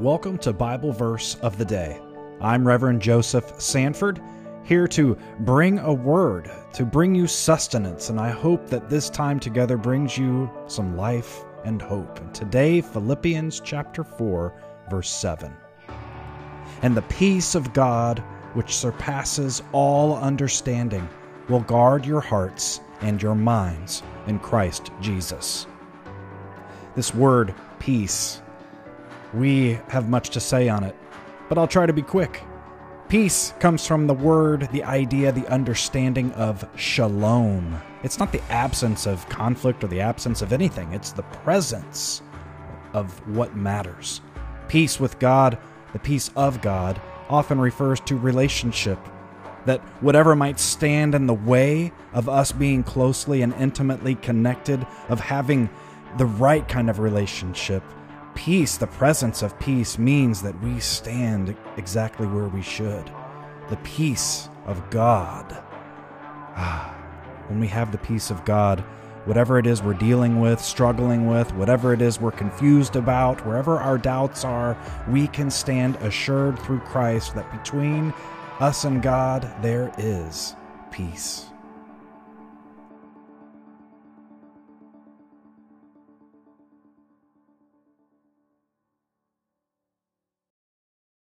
Welcome to Bible Verse of the Day. I'm Reverend Joseph Sanford, here to bring a word, to bring you sustenance, and I hope that this time together brings you some life and hope. And today, Philippians chapter 4, verse 7. And the peace of God, which surpasses all understanding, will guard your hearts and your minds in Christ Jesus. This word, peace, we have much to say on it, but I'll try to be quick. Peace comes from the word, the idea, the understanding of shalom. It's not the absence of conflict or the absence of anything, it's the presence of what matters. Peace with God, the peace of God, often refers to relationship. That whatever might stand in the way of us being closely and intimately connected, of having the right kind of relationship, Peace, the presence of peace, means that we stand exactly where we should. The peace of God. Ah, when we have the peace of God, whatever it is we're dealing with, struggling with, whatever it is we're confused about, wherever our doubts are, we can stand assured through Christ that between us and God there is peace.